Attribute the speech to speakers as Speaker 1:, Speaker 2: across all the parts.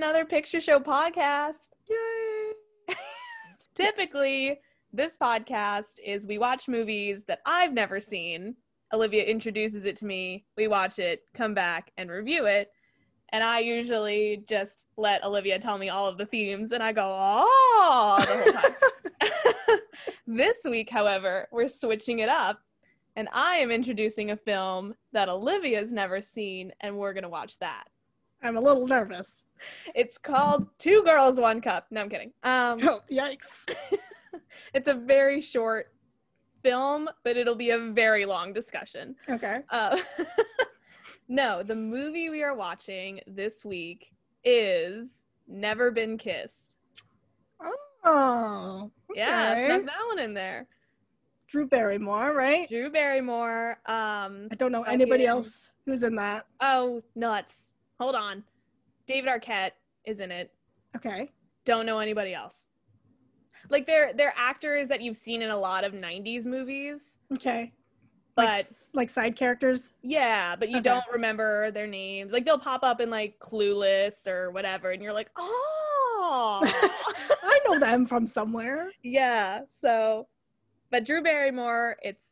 Speaker 1: another picture show podcast.
Speaker 2: Yay!
Speaker 1: Typically, this podcast is we watch movies that I've never seen. Olivia introduces it to me, we watch it, come back and review it. And I usually just let Olivia tell me all of the themes and I go, oh, the whole time. this week, however, we're switching it up and I am introducing a film that Olivia's never seen and we're going to watch that.
Speaker 2: I'm a little nervous.
Speaker 1: It's called Two Girls, One Cup. No, I'm kidding. Um,
Speaker 2: Oh, yikes.
Speaker 1: it's a very short film, but it'll be a very long discussion.
Speaker 2: Okay.
Speaker 1: Uh, no, the movie we are watching this week is Never Been Kissed.
Speaker 2: Oh.
Speaker 1: Yeah,
Speaker 2: okay.
Speaker 1: snuck that one in there.
Speaker 2: Drew Barrymore, right?
Speaker 1: Drew Barrymore. Um,
Speaker 2: I don't know anybody else who's in that.
Speaker 1: oh, nuts. Hold on. David Arquette is in it.
Speaker 2: Okay.
Speaker 1: Don't know anybody else. Like they're they're actors that you've seen in a lot of '90s movies,
Speaker 2: Okay.
Speaker 1: but
Speaker 2: like, like side characters.
Speaker 1: Yeah, but you
Speaker 2: Okay.
Speaker 1: don't remember their names. Like they'll pop up in like Clueless or whatever, and you're like, oh,
Speaker 2: I know them from somewhere.
Speaker 1: yeah. So, but Drew Barrymore, it's.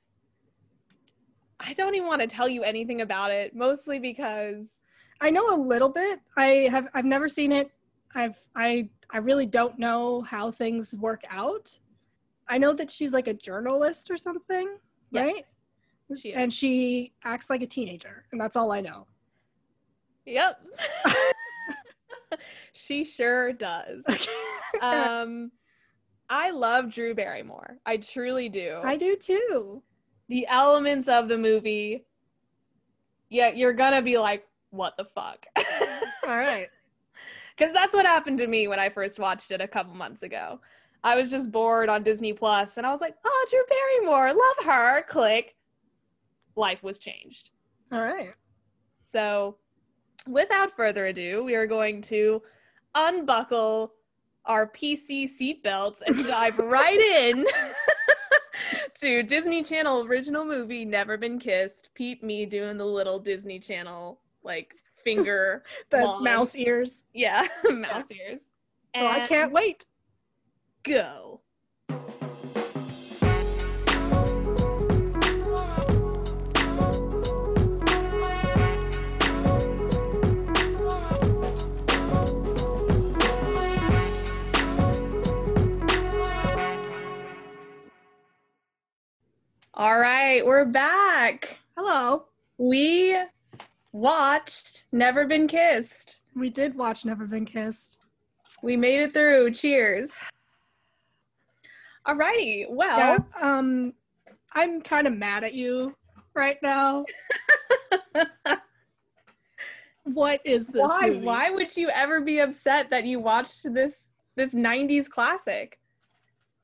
Speaker 1: I don't even want to tell you anything about it, mostly because
Speaker 2: I know a little bit. I have I've never seen it. I've I I really don't know how things work out. I know that she's like a journalist or something,
Speaker 1: yes,
Speaker 2: right?
Speaker 1: She.
Speaker 2: And she acts like a teenager, and that's all I know.
Speaker 1: yep, she sure does. Um, I love Drew Barrymore. I truly do.
Speaker 2: I do too.
Speaker 1: the elements of the movie, yeah, you're gonna be like, what the fuck?
Speaker 2: All right.
Speaker 1: Because that's what happened to me when I first watched it a couple months ago. I was just bored on Disney Plus and I was like, oh, Drew Barrymore, love her. Click. Life was changed.
Speaker 2: All right.
Speaker 1: So, without further ado, we are going to unbuckle our PC seatbelts and dive right in to Disney Channel original movie Never Been Kissed. Peep me doing the little Disney Channel like finger,
Speaker 2: The
Speaker 1: Long.
Speaker 2: mouse ears.
Speaker 1: yeah, mouse ears.
Speaker 2: Oh, I can't wait.
Speaker 1: go. All right, we're back.
Speaker 2: Hello.
Speaker 1: We watched Never Been Kissed.
Speaker 2: We did watch Never Been Kissed.
Speaker 1: We made it through. Cheers. Alrighty. Well,
Speaker 2: Yeah. Um, I'm kind of mad at you right now. what is this?
Speaker 1: why
Speaker 2: movie?
Speaker 1: why would you ever be upset that you watched this this 90s classic?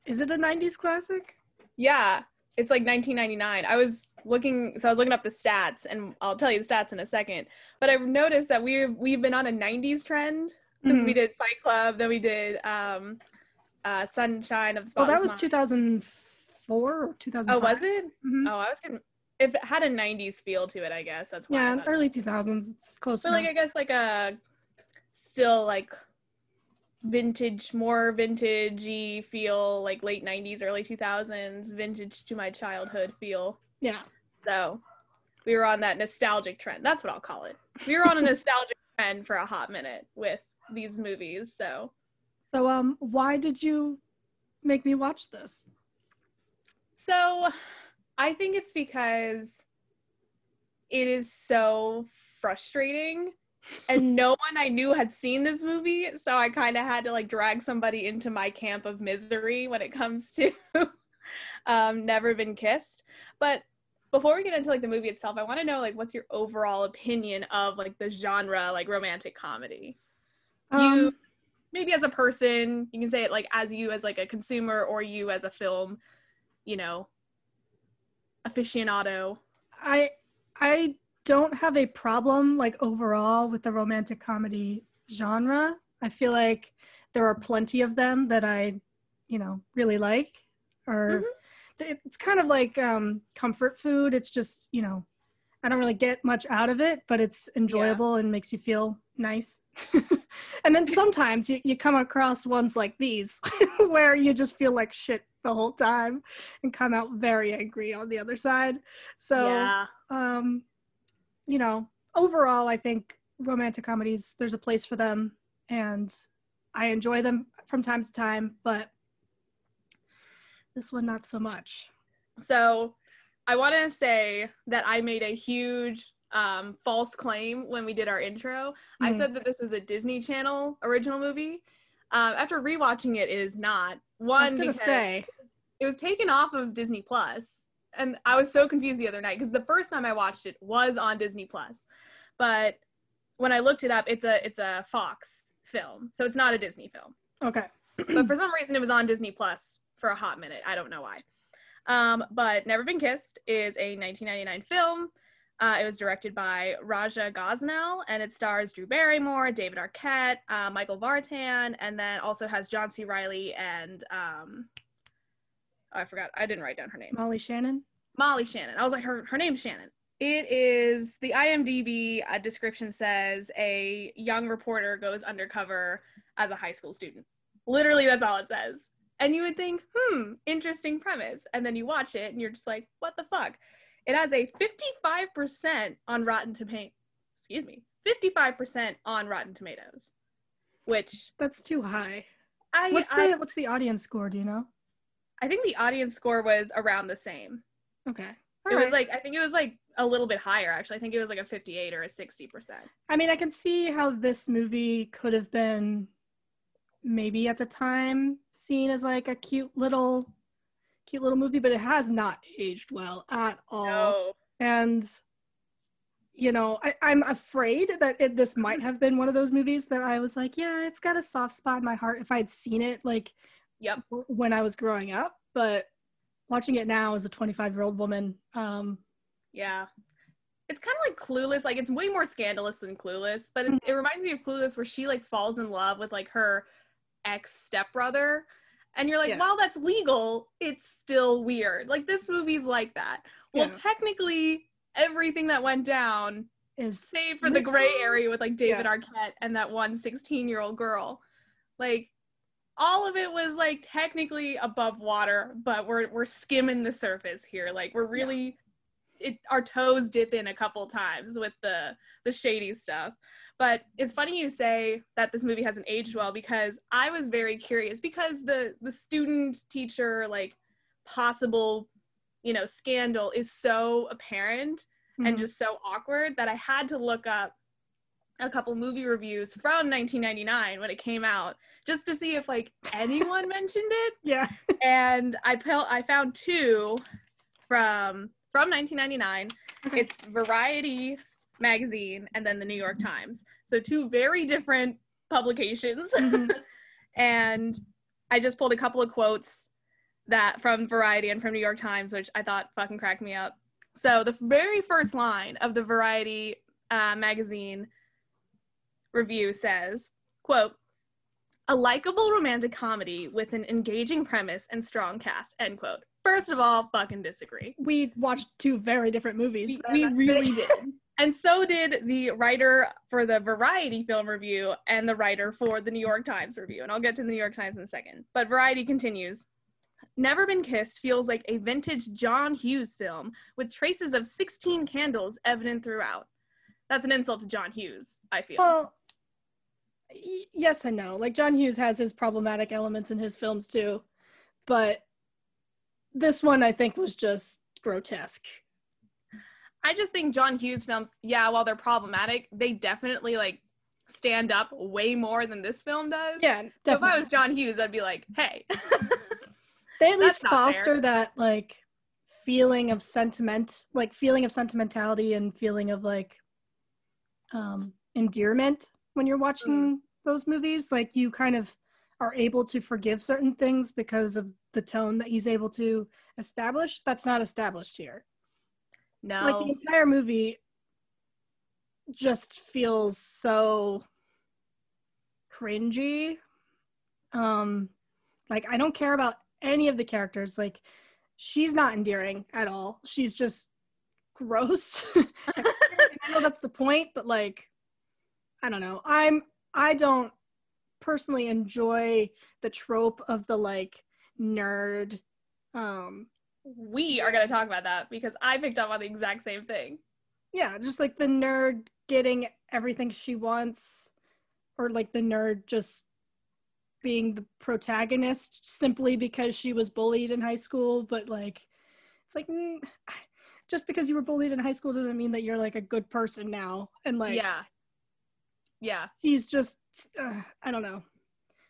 Speaker 2: is it a '90s classic?
Speaker 1: Yeah, it's like 1999. I was looking so I was looking up the stats and I'll tell you the stats in a second. But I've noticed that we've we've been on a 90s trend because
Speaker 2: Mhm.
Speaker 1: we did Fight Club, then we did um uh Sunshine of the
Speaker 2: Well, that was
Speaker 1: Mind.
Speaker 2: 2004 or 2005.
Speaker 1: Oh, was it?
Speaker 2: Mhm.
Speaker 1: Oh, I was getting if it had a 90s feel to it, I guess. That's why.
Speaker 2: Yeah, early 2000s. It's close
Speaker 1: So like. I guess like a still like vintage, more vintagey feel, like late '90s, early 2000s, vintage to my childhood feel.
Speaker 2: yeah.
Speaker 1: So we were on that nostalgic trend. That's what I'll call it. We were on a nostalgic trend for a hot minute with these movies. So
Speaker 2: So, um, why did you make me watch this?
Speaker 1: So I think it's because it is so frustrating and no one I knew had seen this movie, so I kind of had to like drag somebody into my camp of misery when it comes to um Never Been Kissed. But before we get into like the movie itself, I want to know like what's your overall opinion of like the genre like romantic comedy? you
Speaker 2: Um,
Speaker 1: maybe as a person you can say it like as you as like a consumer or you as a film you know aficionado
Speaker 2: I I don't have a problem like overall with the romantic comedy genre. I feel like there are plenty of them that I, you know, really like. Or
Speaker 1: Mhm.
Speaker 2: It's kind of like um, comfort food. It's just you know, I don't really get much out of it, but it's enjoyable and makes you feel nice. and then sometimes you, you come across ones like these where you just feel like shit the whole time and come out very angry on the other side. So,
Speaker 1: yeah.
Speaker 2: um, you know, overall, I think romantic comedies, there's a place for them and I enjoy them from time to time, but this one, not so much.
Speaker 1: So I want to say that I made a huge um, false claim when we did our intro. I
Speaker 2: Mhm.
Speaker 1: said that this was a Disney Channel original movie. Um, after rewatching it, it is not.
Speaker 2: I
Speaker 1: One because
Speaker 2: say,
Speaker 1: it was taken off of Disney Plus, and I was so confused the other night because the first time I watched it was on Disney Plus, but when I looked it up, it's a it's a Fox film, so it's not a Disney film
Speaker 2: okay.
Speaker 1: but for some reason it was on Disney Plus for a hot minute. I don't know why. Um, but Never Been Kissed is a 1999 film. Uh, it was directed by Raja Gosnell and it stars Drew Barrymore, David Arquette, uh, Michael Vartan, and then also has John C. Reilly and um, oh, I forgot. I didn't write down her name.
Speaker 2: Molly Shannon.
Speaker 1: Molly Shannon. I was like, her her name's Shannon. It is the IMDb uh, description says a young reporter goes undercover as a high school student. Literally, that's all it says. And you would think, hmm, interesting premise. And then you watch it and you're just like, what the fuck? It has a 55% on Rotten Tomatoes. Excuse me, 55% on Rotten Tomatoes, which
Speaker 2: That's too high.
Speaker 1: I
Speaker 2: What's
Speaker 1: I,
Speaker 2: the what's the audience score? Do you know?
Speaker 1: I think the audience score was around the same.
Speaker 2: Okay.
Speaker 1: it
Speaker 2: All
Speaker 1: was like I think it was like a little bit higher actually. I think it was like a 58 or a 60 percent.
Speaker 2: I mean, I can see how this movie could have been maybe at the time seen as like a cute little cute little movie, but it has not aged well at all.
Speaker 1: No.
Speaker 2: And you know, I, I'm afraid that it, this might have been one of those movies that I was like, yeah, it's got a soft spot in my heart if I'd seen it like
Speaker 1: Yep.
Speaker 2: when I was growing up. But watching it now as a 25 year old woman, um,
Speaker 1: Yeah. It's kind of like Clueless. Like it's way more scandalous than Clueless, but it,
Speaker 2: Mhm.
Speaker 1: it reminds me of Clueless where she like falls in love with like her ex stepbrother. And you're like,
Speaker 2: Yeah.
Speaker 1: while that's legal, it's still weird. Like this movie's like that. Well,
Speaker 2: Yeah.
Speaker 1: technically, everything that went down,
Speaker 2: is
Speaker 1: save for the gray area with like David
Speaker 2: Yeah.
Speaker 1: Arquette and that one 16 year old girl, like all of it was like technically above water, but we're we're skimming the surface here. Like we're really it our toes dip in a couple times with the the shady stuff. But it's funny you say that this movie hasn't aged well because I was very curious because the the student teacher like possible you know scandal is so apparent and
Speaker 2: Mhm.
Speaker 1: just so awkward that I had to look up a couple movie reviews from 1999 when it came out just to see if like anyone mentioned it
Speaker 2: yeah.
Speaker 1: and I pel- I found two from from 1999
Speaker 2: Okay.
Speaker 1: it's Variety magazine and then the New York Times so two very different publications
Speaker 2: Mhm.
Speaker 1: and I just pulled a couple of quotes that from Variety and from New York Times, which I thought fucking cracked me up. So the very first line of the Variety uh, magazine review says, "quote A likable romantic comedy with an engaging premise and strong cast." End quote. First of all, fucking disagree.
Speaker 2: we watched two very different movies.
Speaker 1: We, we really did. And so did the writer for the Variety film review and the writer for the New York Times review. And I'll get to the New York Times in a second. But Variety continues Never Been Kissed feels like a vintage John Hughes film with traces of 16 candles evident throughout. That's an insult to John Hughes, I feel.
Speaker 2: Well, y- yes and no. Like John Hughes has his problematic elements in his films too, but this one I think was just grotesque.
Speaker 1: I just think John Hughes films, yeah, while they're problematic, they definitely like stand up way more than this film does.
Speaker 2: Yeah,
Speaker 1: So if. I was John Hughes, I'd be like, hey.
Speaker 2: they at least foster that like feeling of sentiment, like feeling of sentimentality and feeling of like um endearment when you're watching those movies. Like you kind of are able to forgive certain things because of the tone that he's able to establish. That's not established here.
Speaker 1: No.
Speaker 2: like the entire movie just feels so cringy um like i don't care about any of the characters like she's not endearing at all she's just gross. I know that's the point, but like, I don't know. I'm I don't personally enjoy the trope of the like nerd. Um,
Speaker 1: we are going to talk about that because I picked up on the exact same thing.
Speaker 2: Yeah, just like the nerd getting everything she wants, or like the nerd just being the protagonist simply because she was bullied in high school. But like, it's like, mm, just because you were bullied in high school doesn't mean that you're like a good person now. And like,
Speaker 1: yeah, yeah,
Speaker 2: he's just, uh, I don't know,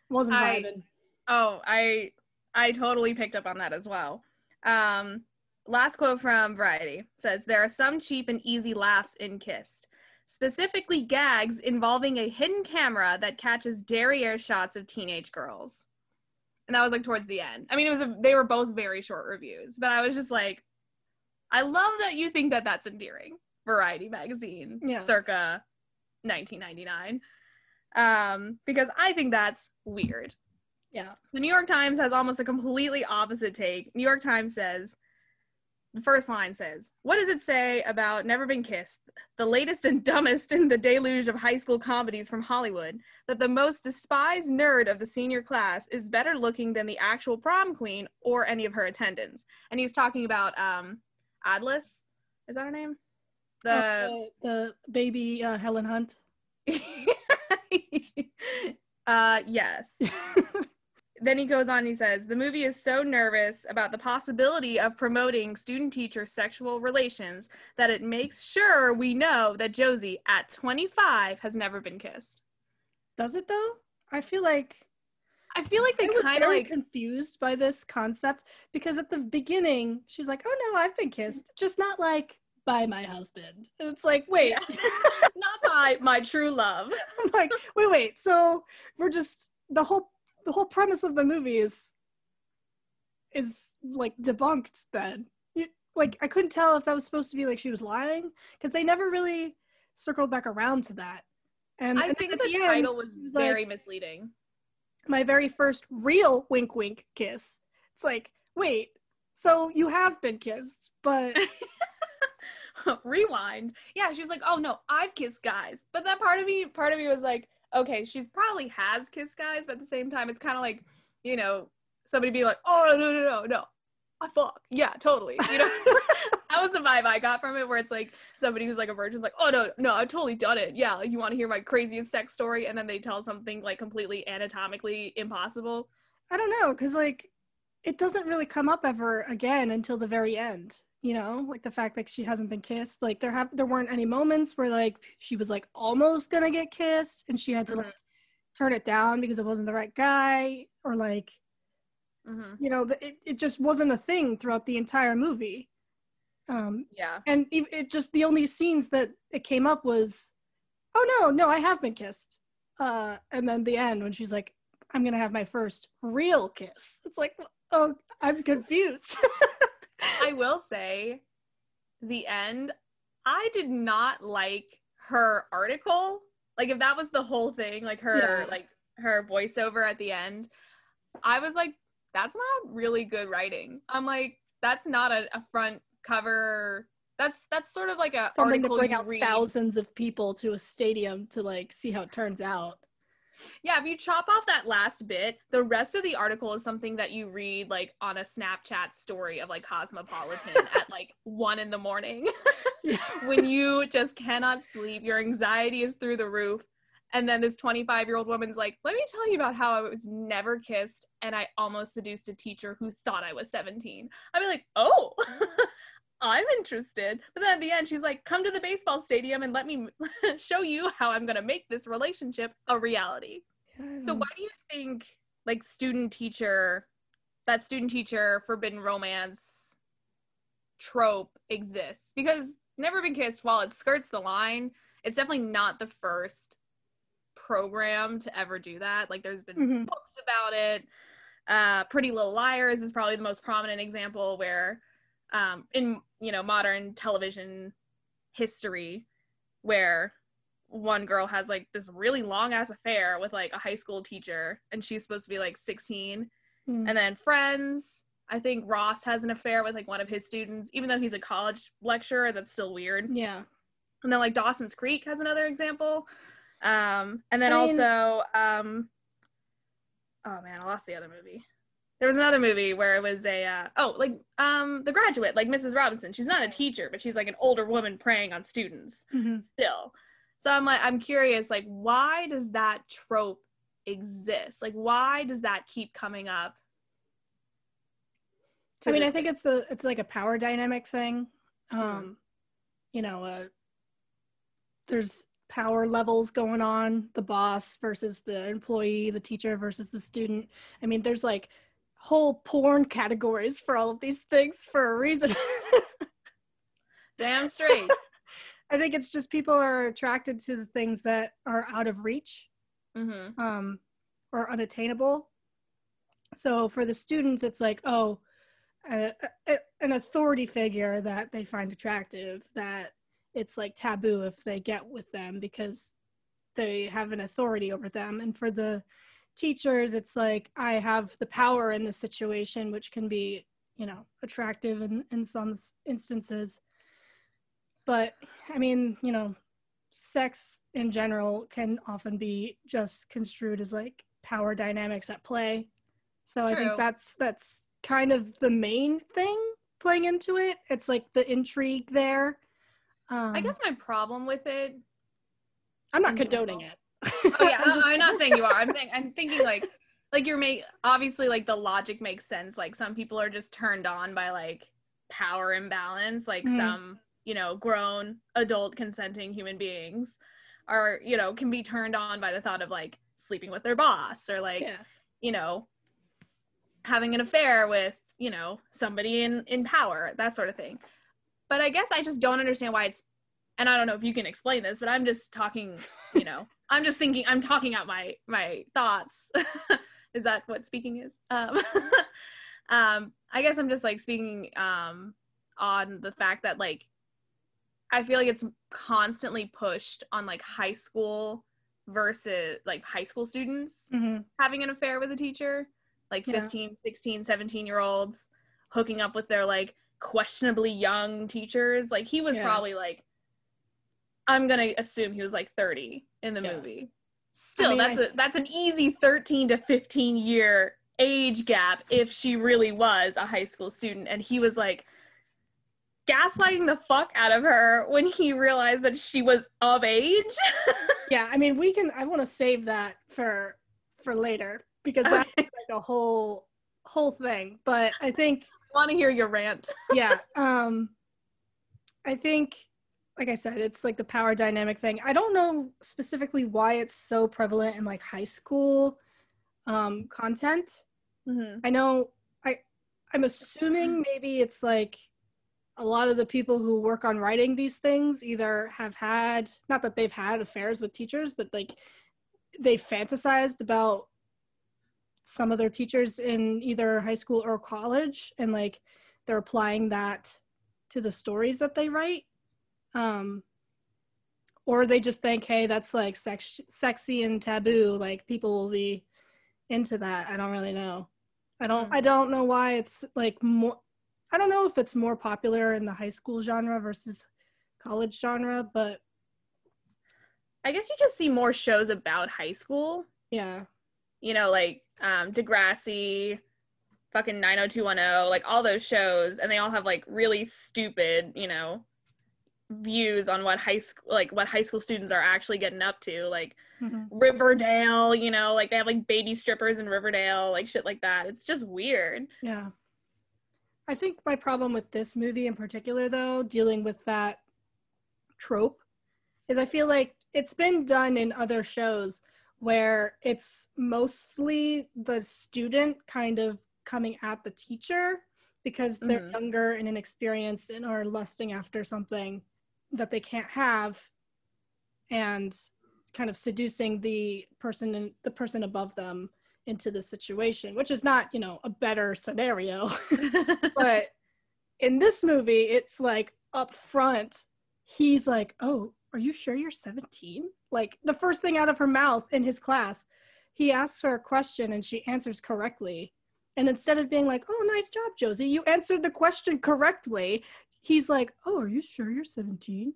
Speaker 2: wasn't
Speaker 1: I-
Speaker 2: vibing.
Speaker 1: Oh, I I totally picked up on that as well. Um, last quote from Variety says there are some cheap and easy laughs in Kissed, specifically gags involving a hidden camera that catches derriere shots of teenage girls. And that was like towards the end. I mean, it was a, they were both very short reviews, but I was just like, I love that you think that that's endearing. Variety magazine,
Speaker 2: Yeah.
Speaker 1: circa 1999, um, because I think that's weird.
Speaker 2: Yeah.
Speaker 1: So New York Times has almost a completely opposite take. New York Times says, the first line says, What does it say about Never Been Kissed, the latest and dumbest in the deluge of high school comedies from Hollywood, that the most despised nerd of the senior class is better looking than the actual prom queen or any of her attendants? And he's talking about um, Aldys. Is that her name? The
Speaker 2: Uh, the baby uh, Helen Hunt.
Speaker 1: uh yes. then he goes on he says the movie is so nervous about the possibility of promoting student teacher sexual relations that it makes sure we know that josie at 25 has never been kissed
Speaker 2: Does it though? I feel like
Speaker 1: i feel like they kind of like
Speaker 2: confused by this concept because at the beginning she's like, "Oh no, I've been kissed, just not like by my husband." And it's like, wait,
Speaker 1: not by my true love
Speaker 2: I'm like, wait, wait. So we're just the whole the whole premise of the movie is is like debunked. Then, like, I couldn't tell if that was supposed to be like she was lying because they never really circled back around to that. And
Speaker 1: i
Speaker 2: and
Speaker 1: think the
Speaker 2: end,
Speaker 1: title was
Speaker 2: was like,
Speaker 1: very misleading
Speaker 2: my very first real wink wink kiss. It's like, wait, so you have been kissed, but
Speaker 1: rewind yeah she was like oh no i've kissed guys but that part of me part of me was like okay she's probably has kissed guys but at the same time it's kind of like you know somebody being like oh no no no no i fuck. Yeah totally you know? That was the vibe i got from it where it's like somebody who's like a virgin's like oh no no i've totally done it. Yeah you want to hear my craziest sex story? And then they tell something like completely anatomically impossible.
Speaker 2: I don't know, because like it doesn't really come up ever again until the very end. You know, like the fact that she hasn't been kissed. Like there have there weren't any moments where like she was like almost gonna get kissed and she had to like turn it down because it wasn't the right guy, or like
Speaker 1: Mhm.
Speaker 2: you know, the, it it just wasn't a thing throughout the entire movie. Um,
Speaker 1: yeah
Speaker 2: and it, it just the only scenes that it came up was oh no no i have been kissed uh and then the end when she's like i'm gonna have my first real kiss it's like oh i'm confused
Speaker 1: I will say, the end, I did not like her article. Like, if that was the whole thing, like her,
Speaker 2: Yeah.
Speaker 1: like her voiceover at the end, I was like, that's not really good writing. I'm like, that's not a, a front cover. That's that's sort of like a
Speaker 2: something to bring out
Speaker 1: read.
Speaker 2: thousands of people to a stadium to like see how it turns out
Speaker 1: Yeah, if you chop off that last bit, the rest of the article is something that you read like on a Snapchat story of like Cosmopolitan at like one in the morning when you just cannot sleep. Your anxiety is through the roof. And then this 25 year old woman's like, let me tell you about how I was never kissed and I almost seduced a teacher who thought I was 17. I'd be like, oh, I'm interested. But then at the end, she's like, come to the baseball stadium and let me show you how I'm going to make this relationship a reality. So why do you think like student teacher that student teacher forbidden romance trope exists? Because Never Been Kissed, while it skirts the line, it's definitely not the first program to ever do that. Like there's been
Speaker 2: Mhm.
Speaker 1: books about it. Uh, Pretty Little Liars is probably the most prominent example where um, in you know modern television history where one girl has like this really long ass affair with like a high school teacher and she's supposed to be like 16
Speaker 2: Mm.
Speaker 1: and then friends I think Ross has an affair with like one of his students, even though he's a college lecturer. That's still weird.
Speaker 2: Yeah.
Speaker 1: And then like Dawson's Creek has another example. Um, and then
Speaker 2: I mean-
Speaker 1: also, um, oh man, I lost the other movie. There was another movie where it was a uh, oh like um The Graduate, like Mrs. Robinson. She's not a teacher, but she's like an older woman preying on students
Speaker 2: Mhm.
Speaker 1: still. So I'm like I'm curious, like why does that trope exist? Like why does that keep coming up?
Speaker 2: I mean, I think
Speaker 1: day?
Speaker 2: it's a it's like a power dynamic thing. Um,
Speaker 1: Mhm.
Speaker 2: you know, uh, there's power levels going on, the boss versus the employee, the teacher versus the student. I mean, there's like whole porn categories for all of these things for a reason.
Speaker 1: damn straight.
Speaker 2: I think it's just people are attracted to the things that are out of reach
Speaker 1: hmm
Speaker 2: um, or unattainable. So for the students, it's like, oh, a, a, an authority figure that they find attractive, that it's like taboo if they get with them because they have an authority over them. And for the teachers, it's like, I have the power in the situation, which can be, you know, attractive in, in some instances. But I mean, you know, sex in general can often be just construed as like power dynamics at play. So I think that's that's kind of the main thing playing into it. It's like the intrigue there. Um,
Speaker 1: I guess my problem with it
Speaker 2: I'm not condoning
Speaker 1: general.
Speaker 2: it.
Speaker 1: oh yeah.
Speaker 2: I'm
Speaker 1: I'm, not saying you are. I'm saying i'm thinking like like you're make obviously like the logic makes sense. Like some people are just turned on by like power imbalance. Like
Speaker 2: Mhm.
Speaker 1: some you know grown adult consenting human beings are you know can be turned on by the thought of like sleeping with their boss or like
Speaker 2: yeah.
Speaker 1: you know having an affair with you know somebody in in power that sort of thing. But i guess i just don't understand why it's and i don't know if you can explain this but i'm just talking you know i'm just thinking i'm talking out my my thoughts is that what speaking is um um i guess i'm just like speaking um on the fact that like i feel like it's constantly pushed on like high school versus like high school students
Speaker 2: Mhm.
Speaker 1: having an affair with a teacher like
Speaker 2: Yeah.
Speaker 1: 15 16 17 year olds hooking up with their like questionably young teachers like he was
Speaker 2: Yeah.
Speaker 1: probably like i'm gonna assume he was like 30 in the
Speaker 2: Yeah.
Speaker 1: movie still
Speaker 2: mean,
Speaker 1: that's
Speaker 2: I-
Speaker 1: a that's an easy 13 to 15 year age gap if she really was a high school student and he was like gaslighting the fuck out of her when he realized that she was of age
Speaker 2: Yeah, I mean, we can. I want to save that for for later because that's
Speaker 1: Okay.
Speaker 2: like a whole whole thing. But I think I
Speaker 1: want to hear your rant
Speaker 2: yeah um i think like i said it's like the power dynamic thing. I don't know specifically why it's so prevalent in like high school um content.
Speaker 1: Mhm.
Speaker 2: i know i i'm assuming maybe it's like a lot of the people who work on writing these things either have had not that they've had affairs with teachers but like they fantasized about some of their teachers in either high school or college and like they're applying that to the stories that they write um or they just think hey that's like sex- sexy and taboo like people will be into that i don't really know i don't
Speaker 1: Hmm.
Speaker 2: i don't know why it's like more i don't know if it's more popular in the high school genre versus college genre but
Speaker 1: I guess you just see more shows about high school.
Speaker 2: yeah
Speaker 1: You know, like um, Degrassi, fucking 90210, like all those shows, and they all have like really stupid, you know, views on what high school, like what high school students are actually getting up to. Like
Speaker 2: Mhm.
Speaker 1: Riverdale, you know, like they have like baby strippers in Riverdale, like shit like that. It's just weird.
Speaker 2: Yeah. I think my problem with this movie in particular, though, dealing with that trope, is I feel like it's been done in other shows where it's mostly the student kind of coming at the teacher because they're
Speaker 1: Mhm.
Speaker 2: younger and inexperienced and are lusting after something that they can't have and kind of seducing the person in, the person above them into the situation which is not you know a better scenario. But in this movie it's like up front he's like oh are you sure you're 17 like the first thing out of her mouth in his class he asks her a question and she answers correctly. And instead of being like, "Oh, nice job, Josie, you answered the question correctly," he's like, "Oh, are you sure you're 17?"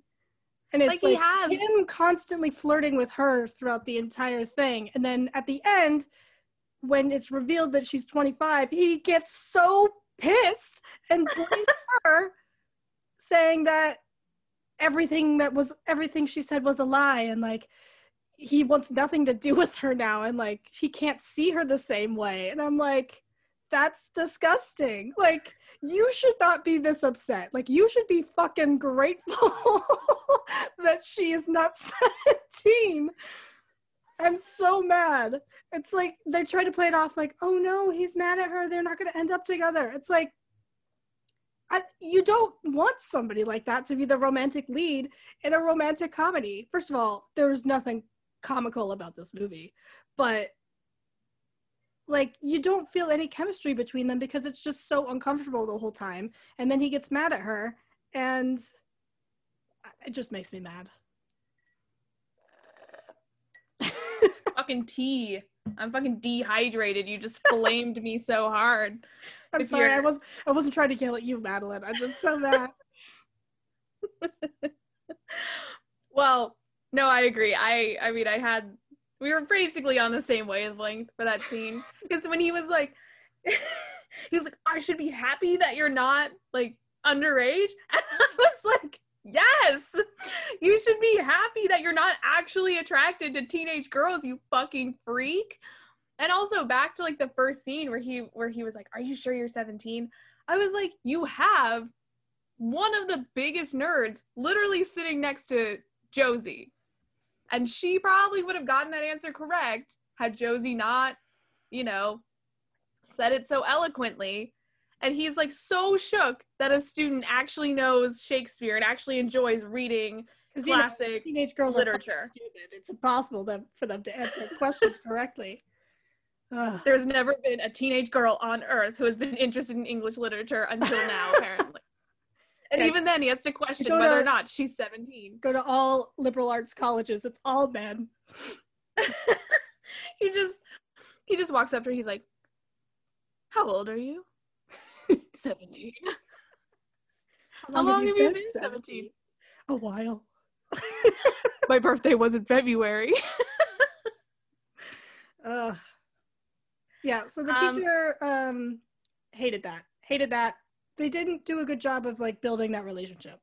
Speaker 2: And it's
Speaker 1: Like,
Speaker 2: like,
Speaker 1: he has.
Speaker 2: him constantly flirting with her throughout the entire thing. And then at the end, when it's revealed that she's 25, he gets so pissed and blames her, saying that everything that was everything she said was a lie and like he wants nothing to do with her now and like he can't see her the same way and i'm like that's disgusting. Like you should not be this upset. Like you should be fucking grateful that she is not 17 i'm so mad. It's like they're trying to play it off like oh no he's mad at her. They're not going to end up together. It's like I, you don't want somebody like that to be the romantic lead in a romantic comedy. First of all, there was nothing comical about this movie, but like you don't feel any chemistry between them because it's just so uncomfortable the whole time. And then he gets mad at her, and it just makes me mad.
Speaker 1: fucking tea. I'm fucking dehydrated. You just flamed me so hard.
Speaker 2: I'm sorry, I was I wasn't trying to yell at you, Madeline. I'm just so mad.
Speaker 1: Well, no, I agree. I I mean, I had we were basically on the same wavelength for that scene because when he was like, he was like, "I should be happy that you're not like underage," and I was like, "Yes, you should be happy that you're not actually attracted to teenage girls, you fucking freak." And also back to like the first scene where he where he was like, "Are you sure you're 17?" I was like, "You have one of the biggest nerds literally sitting next to Josie. And she probably would have gotten that answer correct had Josie not, you know, said it so eloquently. And he's like so shook that a student actually knows Shakespeare and actually enjoys reading
Speaker 2: Because you know,
Speaker 1: classic
Speaker 2: teenage girls
Speaker 1: literature.
Speaker 2: It's impossible them, for them to answer questions correctly. Ugh.
Speaker 1: There's never been a teenage girl on earth who has been interested in English literature until now, apparently. And even then, he has to question
Speaker 2: go
Speaker 1: whether
Speaker 2: to-
Speaker 1: or not she's 17.
Speaker 2: Go to all liberal arts colleges. It's all men.
Speaker 1: he just he just walks up to her. He's like, "How old are you?" Seventeen. How long have you been 17?
Speaker 2: A while.
Speaker 1: My birthday was in February.
Speaker 2: Ugh. Yeah, so the
Speaker 1: Um,
Speaker 2: teacher um hated that. Hated that. They didn't do a good job of like building that relationship.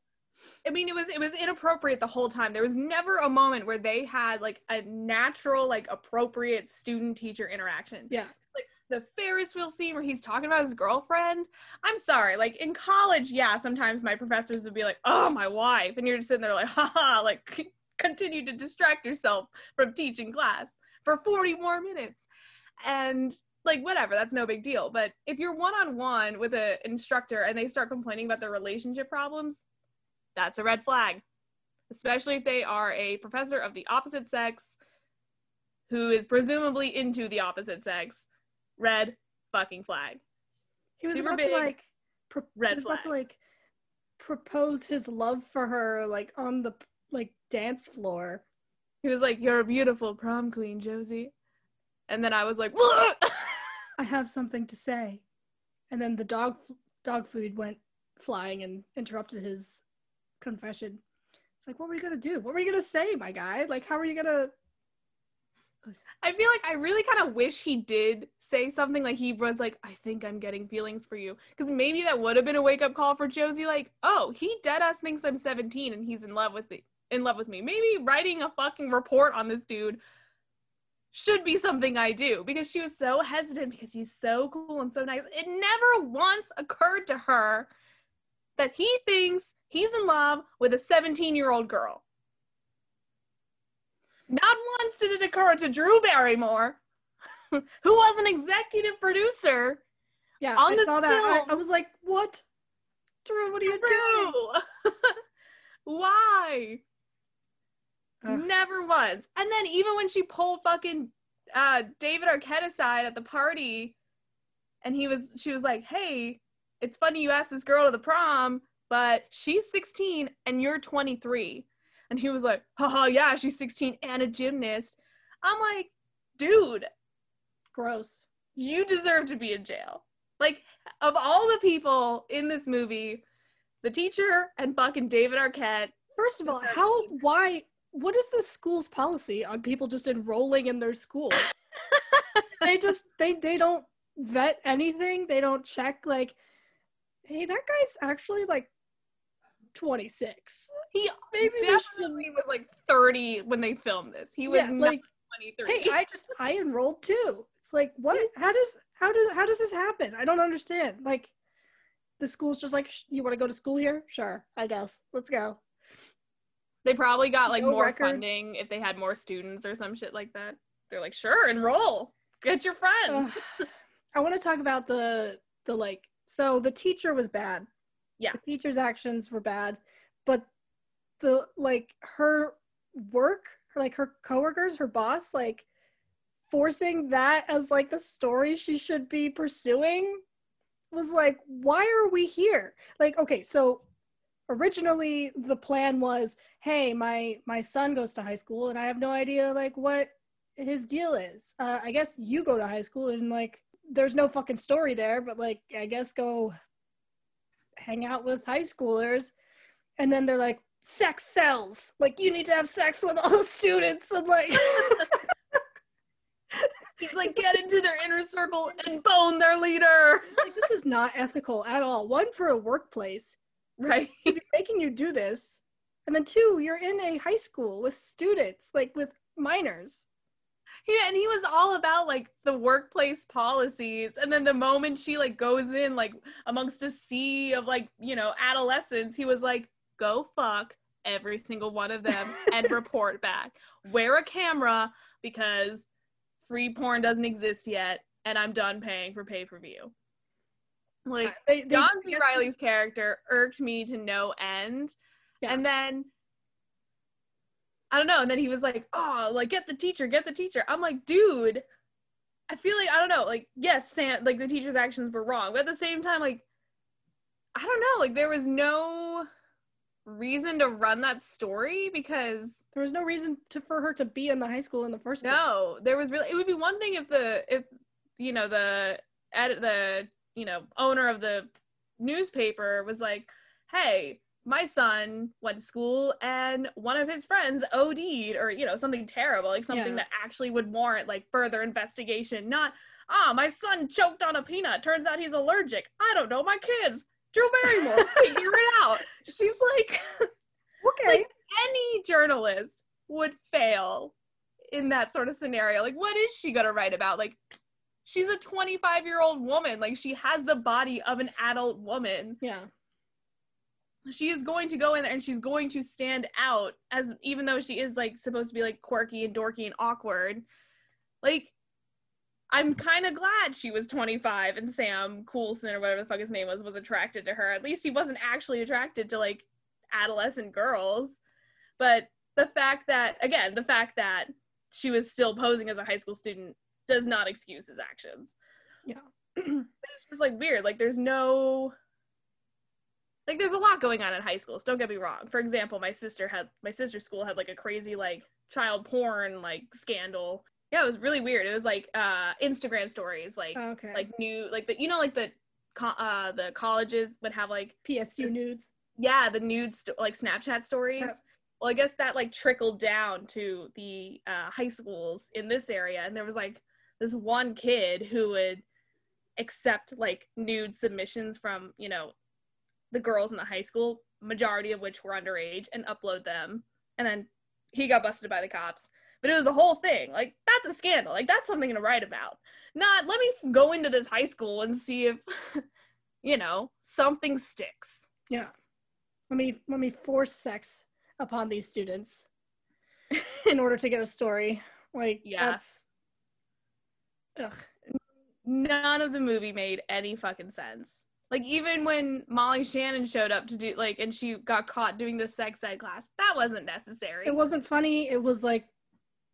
Speaker 1: I mean, it was it was inappropriate the whole time. There was never a moment where they had like a natural, like appropriate student teacher interaction.
Speaker 2: Yeah.
Speaker 1: Like the Ferris wheel scene where he's talking about his girlfriend. I'm sorry, like in college, yeah, sometimes my professors would be like, "Oh, my wife," and you're just sitting there like, "Haha!" Like, continue to distract yourself from teaching class for 40 more minutes, and like whatever, that's no big deal. But if you're one on one with an instructor and they start complaining about their relationship problems, that's a red flag, especially if they are a professor of the opposite sex who is presumably into the opposite sex red fucking flag.
Speaker 2: He was
Speaker 1: Super
Speaker 2: about
Speaker 1: big,
Speaker 2: to like pro-
Speaker 1: red
Speaker 2: he was about to like propose his love for her like on the like dance floor.
Speaker 1: He was like, "You're a beautiful prom queen, Josie," and then I was like,
Speaker 2: I have something to say. And then the dog dog food went flying and interrupted his confession. It's like, what were you gonna do? What were you gonna say, my guy? Like, how are you gonna?
Speaker 1: I feel like I really kind of wish he did say something like he was like, "I think I'm getting feelings for you," because maybe that would have been a wake up call for Josie. Like, oh, he dead ass thinks I'm 17 and he's in love with me. In love with me. Maybe writing a fucking report on this dude should be something I do because she was so hesitant because he's so cool and so nice. It never once occurred to her that he thinks he's in love with a 17 year old girl. Not once did it occur to Drew Barrymore, who was an executive producer.
Speaker 2: Yeah,
Speaker 1: On
Speaker 2: I saw that. I, I was like, what? Drew, what are you doing?
Speaker 1: Why?
Speaker 2: Ugh.
Speaker 1: Never once. And then even when she pulled fucking uh, David Arquette aside at the party, and he was, she was like, "Hey, it's funny you asked this girl to the prom, but she's 16 and you're 23." And he was like, "Haha, yeah, she's 16 and a gymnast." I'm like, dude,
Speaker 2: Gross.
Speaker 1: you deserve to be in jail. Like, of all the people in this movie, the teacher and fucking David Arquette.
Speaker 2: First of all, how, why, what is the school's policy on people just enrolling in their school? they just, they, they don't vet anything. They don't check, like, hey, that guy's actually like 26.
Speaker 1: He maybe definitely was like 30 when they filmed this. He was yeah, like 23.
Speaker 2: Hey, I just I enrolled too. It's like what? How does how does how does this happen? I don't understand. Like the school's just like you want to go to school here? Sure, I guess. Let's go.
Speaker 1: They probably got like no more records. funding if they had more students or some shit like that. They're like, sure, enroll, get your friends.
Speaker 2: Uh, I want to talk about the the like. So the teacher was bad.
Speaker 1: Yeah,
Speaker 2: the teacher's actions were bad, but the like her work, her, like her coworkers, her boss, like forcing that as like the story she should be pursuing was like why are we here like okay so originally the plan was hey my my son goes to high school and i have no idea like what his deal is uh, i guess you go to high school and like there's no fucking story there but like i guess go hang out with high schoolers and then they're like sex sells like you need to have sex with all the students and like
Speaker 1: He's like, get into their inner circle and bone their leader.
Speaker 2: Like, this is not ethical at all. One, for a workplace,
Speaker 1: right?
Speaker 2: To be making you do this. And then two, you're in a high school with students, like with minors.
Speaker 1: Yeah, and he was all about like the workplace policies. And then the moment she like goes in like amongst a sea of like, you know, adolescents, he was like, go fuck every single one of them and report back. Wear a camera because free porn doesn't exist yet, and I'm done paying for pay per view. Like they, they, John C. Reilly's character irked me to no end, yeah. and then I don't know, and then he was like, "Oh, like get the teacher, get the teacher." I'm like, dude, I feel like I don't know, like yes, Sam, like the teacher's actions were wrong, but at the same time, like I don't know, like there was no reason to run that story because
Speaker 2: there was no reason to for her to be in the high school in the first
Speaker 1: place. No, there was really it would be one thing if the if you know the edit the you know owner of the newspaper was like, "Hey, my son went to school and one of his friends OD'd or you know something terrible, like something yeah. that actually would warrant like further investigation, not ah, my son choked on a peanut. Turns out he's allergic. I don't know, my kids Drew Barrymore, figure it out. She's like,
Speaker 2: okay.
Speaker 1: Like any journalist would fail in that sort of scenario. Like, what is she gonna write about? Like, she's a 25 year old woman. Like, she has the body of an adult woman.
Speaker 2: Yeah.
Speaker 1: She is going to go in there and she's going to stand out as even though she is like supposed to be like quirky and dorky and awkward. Like, I'm kind of glad she was 25 and Sam Coulson or whatever the fuck his name was was attracted to her. At least he wasn't actually attracted to like adolescent girls. But the fact that again, the fact that she was still posing as a high school student does not excuse his actions.
Speaker 2: Yeah.
Speaker 1: it's just like weird. Like there's no like there's a lot going on in high schools. Don't get me wrong. For example, my sister had my sister's school had like a crazy like child porn like scandal yeah, it was really weird. It was like uh Instagram stories, like
Speaker 2: okay.
Speaker 1: like new like the you know like the uh the colleges would have like
Speaker 2: PSU this, nudes.
Speaker 1: Yeah, the nudes st- like Snapchat stories. Well, I guess that like trickled down to the uh, high schools in this area, and there was like this one kid who would accept like nude submissions from you know the girls in the high school, majority of which were underage, and upload them, and then he got busted by the cops but it was a whole thing. Like that's a scandal. Like that's something to write about. Not let me go into this high school and see if you know something sticks.
Speaker 2: Yeah. Let me let me force sex upon these students in order to get a story. Like yeah. Ugh.
Speaker 1: None of the movie made any fucking sense. Like even when Molly Shannon showed up to do like and she got caught doing the sex ed class, that wasn't necessary.
Speaker 2: It wasn't funny. It was like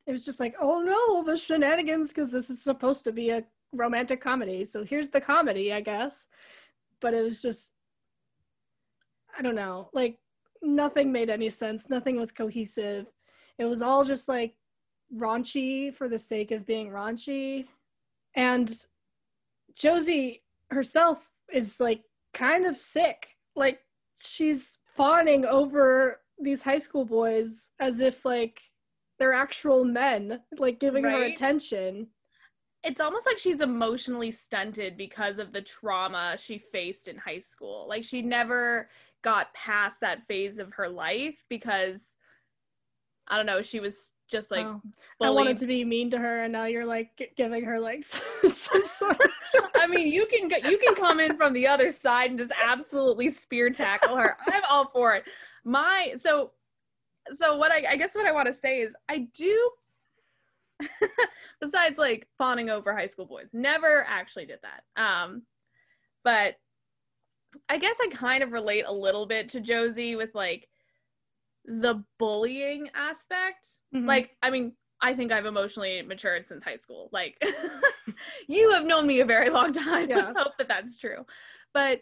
Speaker 2: it was just like, oh no, the shenanigans, because this is supposed to be a romantic comedy. So here's the comedy, I guess. But it was just, I don't know, like nothing made any sense. Nothing was cohesive. It was all just like raunchy for the sake of being raunchy. And Josie herself is like kind of sick. Like she's fawning over these high school boys as if like they're actual men, like giving her attention.
Speaker 1: it's almost like she's emotionally stunted because of the trauma she faced in high school. Like she never got past that phase of her life because I don't know, she was just like
Speaker 2: Oh. I wanted to be mean to her, and now you're like giving her like some sort of.
Speaker 1: I mean, you can go, you can come in from the other side and just absolutely spear tackle her. I'm all for it. My so so what I, I guess what I want to say is I do besides like fawning over high school boys never actually did that um but i guess i kind of relate a little bit to josie with like the bullying aspect
Speaker 2: Mhm.
Speaker 1: like i mean i think i've emotionally matured since high school. Like you have known me a very long time.
Speaker 2: Yeah.
Speaker 1: let's hope that that's true. But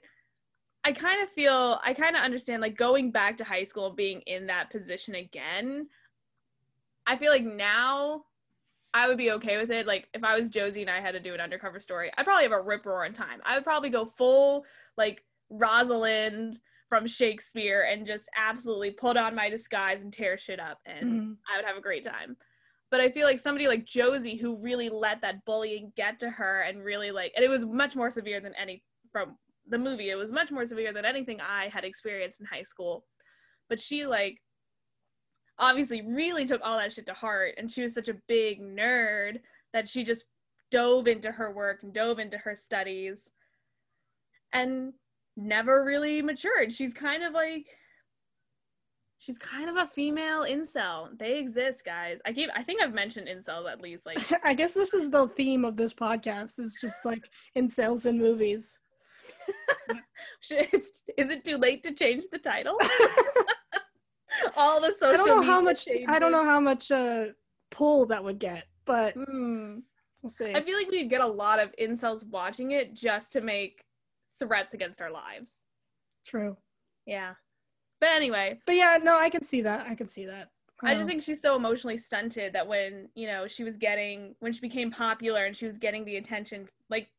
Speaker 1: i kind of feel i kind of understand like going back to high school and being in that position again i feel like now i would be okay with it. Like if i was josie and i had to do an undercover story i'd probably have a rip roaring time. I would probably go full like rosalind from shakespeare and just absolutely put on my disguise and tear shit up and
Speaker 2: Mhm.
Speaker 1: I would have a great time. But I feel like somebody like Josie who really let that bullying get to her and really like and it was much more severe than any from the movie. It was much more severe than anything I had experienced in high school. But she like obviously really took all that shit to heart and she was such a big nerd that she just dove into her work and dove into her studies and never really matured. She's kind of like she's kind of a female incel. They exist, guys. I keep I think I've mentioned incels at least like
Speaker 2: I guess this is the theme of this podcast is just like incels in movies.
Speaker 1: it's, is it too late to change the title? All the social
Speaker 2: I don't know how much I don't know how much uh pull that would get, but
Speaker 1: Hmm.
Speaker 2: we'll see.
Speaker 1: I feel like we'd get a lot of incels watching it just to make threats against our lives.
Speaker 2: True.
Speaker 1: Yeah. But anyway,
Speaker 2: But yeah, no, I can see that. I can see that.
Speaker 1: I just think she's so emotionally stunted that when, you know, she was getting, when she became popular and she was getting the attention, like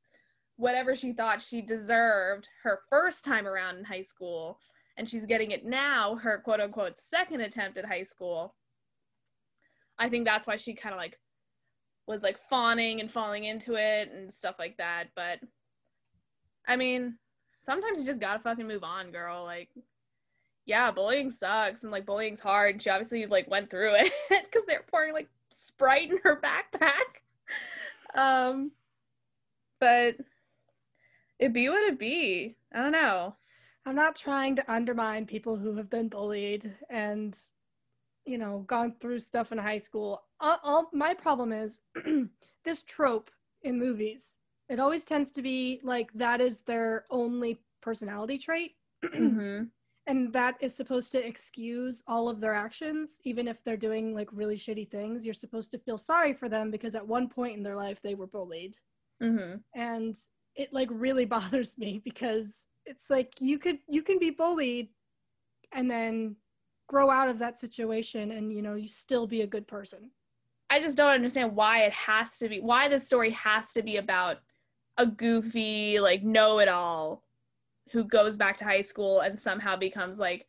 Speaker 1: whatever she thought she deserved her first time around in high school, and she's getting it now, her quote unquote second attempt at high school. I think that's why she kind of like was like fawning and falling into it and stuff like that. But I mean, sometimes you just gotta fucking move on, girl. Like, yeah, bullying sucks and like bullying's hard. And she obviously like went through it because they're pouring like Sprite in her backpack. Um, but it be what it be. I don't know.
Speaker 2: I'm not trying to undermine people who have been bullied and you know gone through stuff in high school. All, all my problem is this trope in movies. It always tends to be like that is their only personality trait.
Speaker 1: Mm-hmm.
Speaker 2: and that is supposed to excuse all of their actions even if they're doing like really shitty things you're supposed to feel sorry for them because at one point in their life they were bullied
Speaker 1: Mm-hmm.
Speaker 2: and it like really bothers me because it's like you could you can be bullied and then grow out of that situation and you know you still be a good person
Speaker 1: I just don't understand why it has to be why this story has to be about a goofy like know-it-all who goes back to high school and somehow becomes like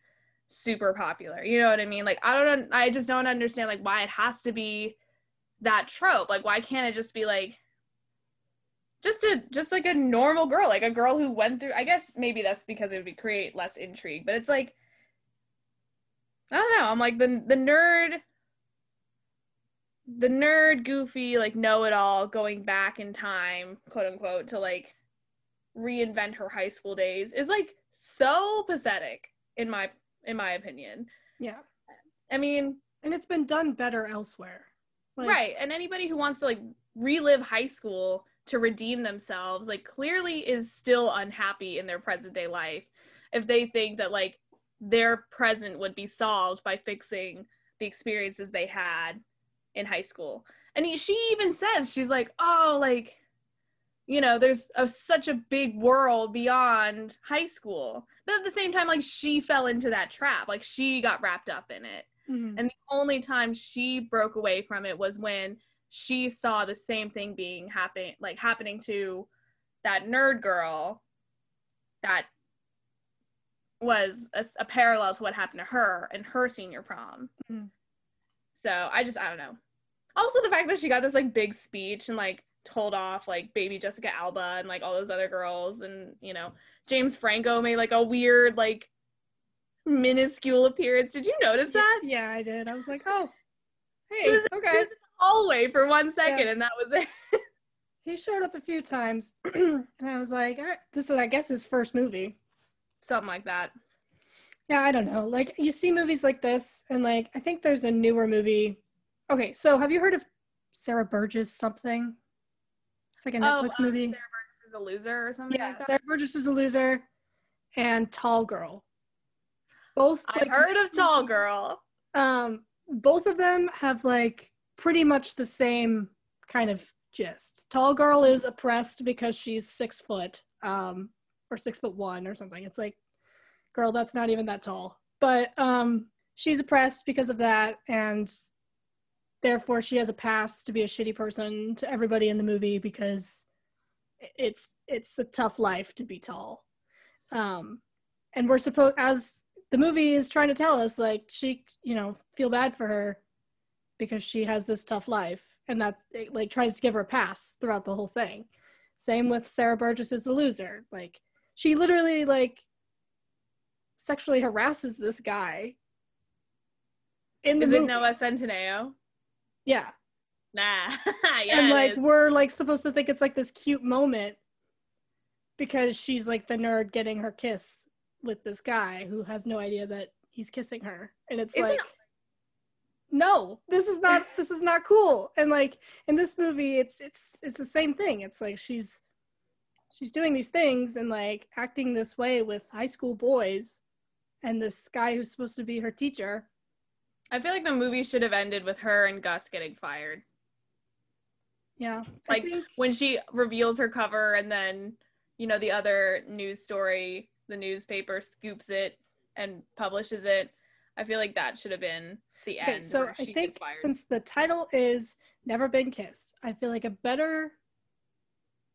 Speaker 1: super popular. You know what I mean? Like I don't I just don't understand like why it has to be that trope. Like why can't it just be like just a just like a normal girl, like a girl who went through I guess maybe that's because it would create less intrigue, but it's like I don't know. I'm like the the nerd the nerd goofy like know-it-all going back in time quote unquote to like reinvent her high school days is like so pathetic in my in my opinion.
Speaker 2: Yeah.
Speaker 1: I mean
Speaker 2: and it's been done better elsewhere. Like,
Speaker 1: right. And anybody who wants to like relive high school to redeem themselves like clearly is still unhappy in their present day life if they think that like their present would be solved by fixing the experiences they had in high school and he, she even says she's like oh like you know there's a, such a big world beyond high school but at the same time like she fell into that trap like she got wrapped up in it
Speaker 2: Mhm.
Speaker 1: and the only time she broke away from it was when she saw the same thing being happen like happening to that nerd girl that was a, a parallel to what happened to her in her senior prom.
Speaker 2: Mhm.
Speaker 1: So I just I don't know. Also the fact that she got this like big speech and like told off like baby Jessica Alba and like all those other girls and you know James Franco made like a weird like minuscule appearance. Did you notice that?
Speaker 2: Yeah, I did. I was like, oh,
Speaker 1: He
Speaker 2: hey,
Speaker 1: was, he
Speaker 2: okay.
Speaker 1: was in the hallway for one second and that was it.
Speaker 2: He showed up a few times, and I was like, all right, this is, I guess, his first movie.
Speaker 1: Something like that.
Speaker 2: Yeah, I don't know. Like, you see movies like this, and like, I think there's a newer movie. Okay, so have you heard of Sierra Burgess something? It's like a Netflix
Speaker 1: um,
Speaker 2: movie.
Speaker 1: Sierra Burgess is a loser or something
Speaker 2: Yeah,
Speaker 1: like that.
Speaker 2: Sierra Burgess is a loser, and Tall Girl. Both.
Speaker 1: I've
Speaker 2: like,
Speaker 1: heard of Tall Girl.
Speaker 2: um both of them have like pretty much the same kind of gist tall girl is oppressed because she's six foot um or six foot one or something it's like girl that's not even that tall. But um she's oppressed because of that and therefore she has a pass to be a shitty person to everybody in the movie because it's it's a tough life to be tall. Um and we're supposed as the movie is trying to tell us like she you know feel bad for her because she has this tough life and that it, like tries to give her a pass throughout the whole thing. Same with sierra burgess is a loser. Like she literally like sexually harasses this guy in the
Speaker 1: Is
Speaker 2: movie
Speaker 1: it Noah Centineo?
Speaker 2: yeah
Speaker 1: Nah. yeah.
Speaker 2: and like we're like supposed to think it's like this cute moment because she's like the nerd getting her kiss with this guy who has no idea that he's kissing her and it's
Speaker 1: Isn't-
Speaker 2: like no this is not this is not cool and like in this movie it's it's it's the same thing it's like she's she's doing these things and like acting this way with high school boys and this guy who's supposed to be her teacher
Speaker 1: I feel like the movie should have ended with her and Gus getting fired.
Speaker 2: yeah
Speaker 1: Like
Speaker 2: think,
Speaker 1: when she reveals her cover and then, you know, the other news story, the newspaper scoops it and publishes it. I feel like that should have been the
Speaker 2: Okay,
Speaker 1: end.
Speaker 2: so I think since the title is Never Been Kissed, I feel like a better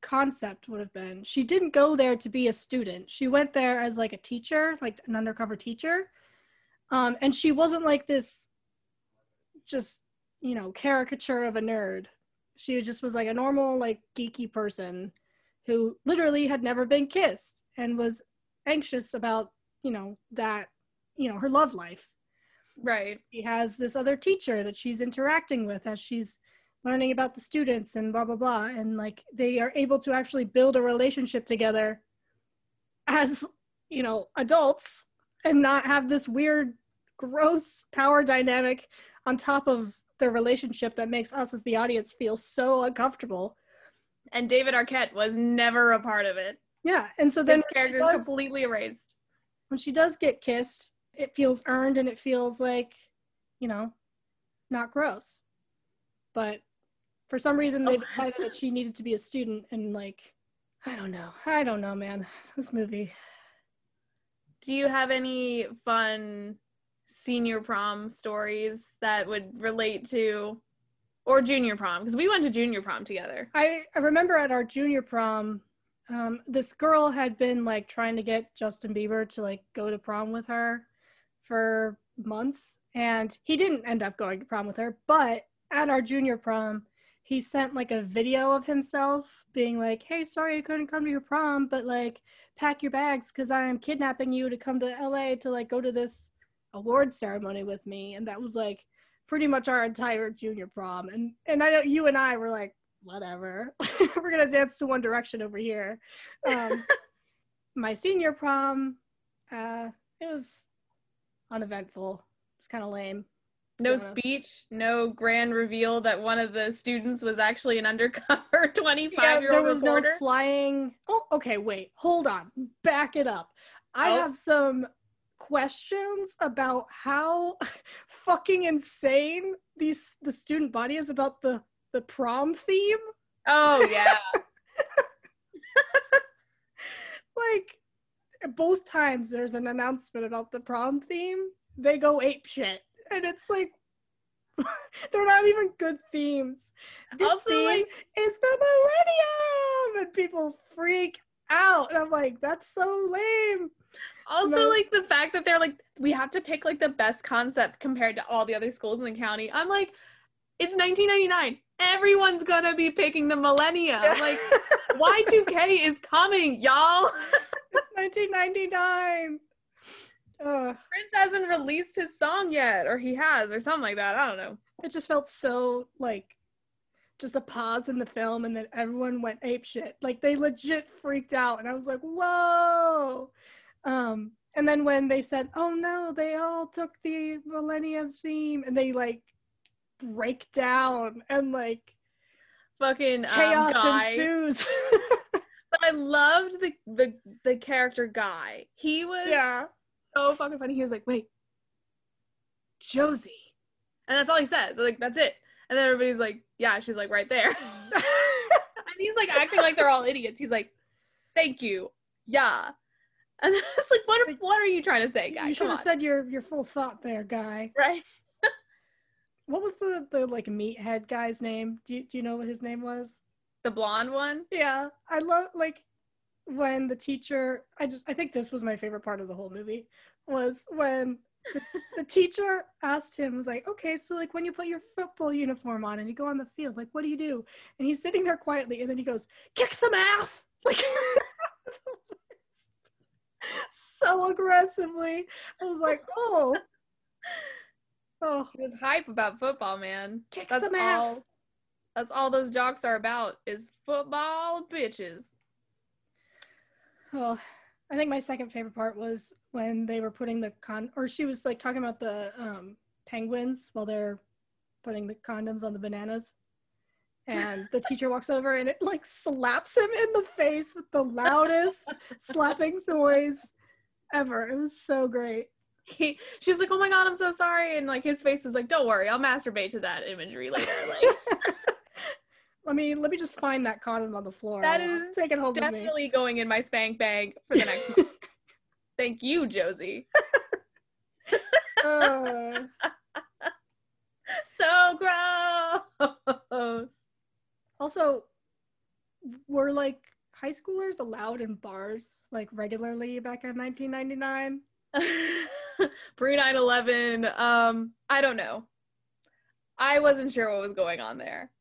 Speaker 2: concept would have been she didn't go there to be a student. She went there as like a teacher, like an undercover teacher. Um, and she wasn't like this just, you know, caricature of a nerd. She just was like a normal, like geeky person who literally had never been kissed and was anxious about, you know, that, you know, her love life
Speaker 1: right.
Speaker 2: she has this other teacher that she's interacting with as she's learning about the students and blah blah blah and like they are able to actually build a relationship together as you know adults and not have this weird gross power dynamic on top of their relationship that makes us as the audience feel so uncomfortable
Speaker 1: And David Arquette was never a part of it.
Speaker 2: yeah and so then
Speaker 1: character is completely erased.
Speaker 2: when she does get kissed, it feels earned and it feels like, you know, not gross. But for some reason, they
Speaker 1: Oh.
Speaker 2: decided that she needed to be a student, and like, I don't know. I don't know, man. This movie.
Speaker 1: Do you have any fun senior prom stories that would relate to or junior prom? Because we went to junior prom together.
Speaker 2: I, I remember at our junior prom, um, this girl had been like trying to get Justin Bieber to like go to prom with her for months, and he didn't end up going to prom with her. But at our junior prom, he sent like a video of himself being like, "Hey, sorry I couldn't come to your prom, but like pack your bags because I am kidnapping you to come to LA to like go to this award ceremony with me." And that was like pretty much our entire junior prom. And and I know you and I were like, whatever, we're gonna dance to One Direction over here. Um, my senior prom, uh, it was uneventful. It's kind of lame.
Speaker 1: No speech, no grand reveal that one of the students was actually an undercover 25 year old.
Speaker 2: there was
Speaker 1: reporter.
Speaker 2: no flying. Oh, okay. Wait, hold on. Back it up. I
Speaker 1: Oh.
Speaker 2: have some questions about how fucking insane these the student body is about the the prom theme.
Speaker 1: oh, yeah.
Speaker 2: Like both times there's an announcement about the prom theme, they go ape shit, and it's like. they're not even good themes. This
Speaker 1: Also,
Speaker 2: theme
Speaker 1: like-
Speaker 2: is the millennium, and people freak out. And I'm like, that's so lame.
Speaker 1: Also,
Speaker 2: No.
Speaker 1: like the fact that they're like, we have to pick like the best concept compared to all the other schools in the county. I'm like, it's 1999. Everyone's gonna be picking the millennium. Like, Y2K is coming, y'all.
Speaker 2: it's 1999. Ugh.
Speaker 1: Prince hasn't released his song yet, or he has, or something like that. I don't know.
Speaker 2: it just felt so like just a pause in the film and then everyone went ape shit like they legit freaked out and i was like whoa um and then when they said oh no they all took the millennium theme and they like break down and like
Speaker 1: Fucking um,
Speaker 2: chaos
Speaker 1: guy.
Speaker 2: ensues
Speaker 1: But I loved the the the character guy. He was
Speaker 2: yeah
Speaker 1: so fucking funny. He was like, "Wait, Josie," and that's all he says. Like that's it. And then everybody's like, "Yeah," she's like right there. and he's like acting like they're all idiots. He's like, "Thank you, yeah." And it's like, what? Are, what are you trying to say, guy?
Speaker 2: you should have said your your full thought there guy
Speaker 1: right.
Speaker 2: what was the the like meathead guy's name do you, do you know what his name was
Speaker 1: The blonde one.
Speaker 2: Yeah, I love like when the teacher. I just I think this was my favorite part of the whole movie was when the, the teacher asked him was like, okay, so like when you put your football uniform on and you go on the field, like what do you do? And he's sitting there quietly, and then he goes, kick some ass, like so aggressively. I was like, oh, oh,
Speaker 1: He was hype about football, man.
Speaker 2: kick
Speaker 1: That's
Speaker 2: some ass.
Speaker 1: all. That's all those jocks are about is football bitches.
Speaker 2: Oh, I think my second favorite part was when they were putting the con, or she was like talking about the um, penguins while they're putting the condoms on the bananas. And the teacher walks over and it like slaps him in the face with the loudest slapping noise ever. It was so great.
Speaker 1: He, she was like, "Oh my god, I'm so sorry," and like his face is like, "Don't worry, I'll masturbate to that imagery later." Like
Speaker 2: let me let me just find that condom on the floor.
Speaker 1: That
Speaker 2: I'll
Speaker 1: is
Speaker 2: take it home
Speaker 1: definitely going in my spank bag for the next month. Thank you, Josie.
Speaker 2: Uh,
Speaker 1: So gross.
Speaker 2: Also, were like high schoolers allowed in bars like regularly back in 1999?
Speaker 1: Pre 9/11. Um, I don't know. I wasn't sure what was going on there.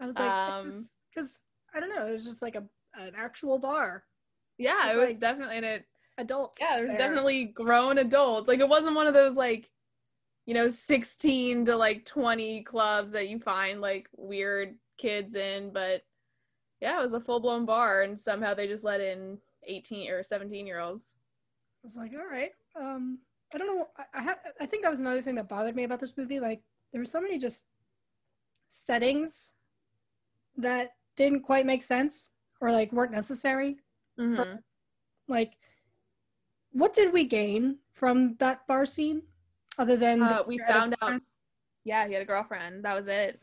Speaker 2: I was like,
Speaker 1: Um,
Speaker 2: because I don't know, it was just like a an actual bar,
Speaker 1: Yeah, it
Speaker 2: Like-
Speaker 1: was definitely in it.
Speaker 2: adults.
Speaker 1: Yeah, there was definitely grown adults. Like it wasn't one of those like, you know, 16 to like 20 clubs that you find like weird kids in, but yeah, it was a full blown bar and somehow they just let in 18 or 17 year olds.
Speaker 2: I was like, all right. Um, I don't know. I I, ha- I think that was another thing that bothered me about this movie. Like, there were so many just settings that didn't quite make sense or like weren't necessary.
Speaker 1: Mm-hmm.
Speaker 2: Like, what did we gain from that bar scene other than
Speaker 1: Uh, we
Speaker 2: teacher had a
Speaker 1: found out. Yeah, he had a girlfriend. That was it.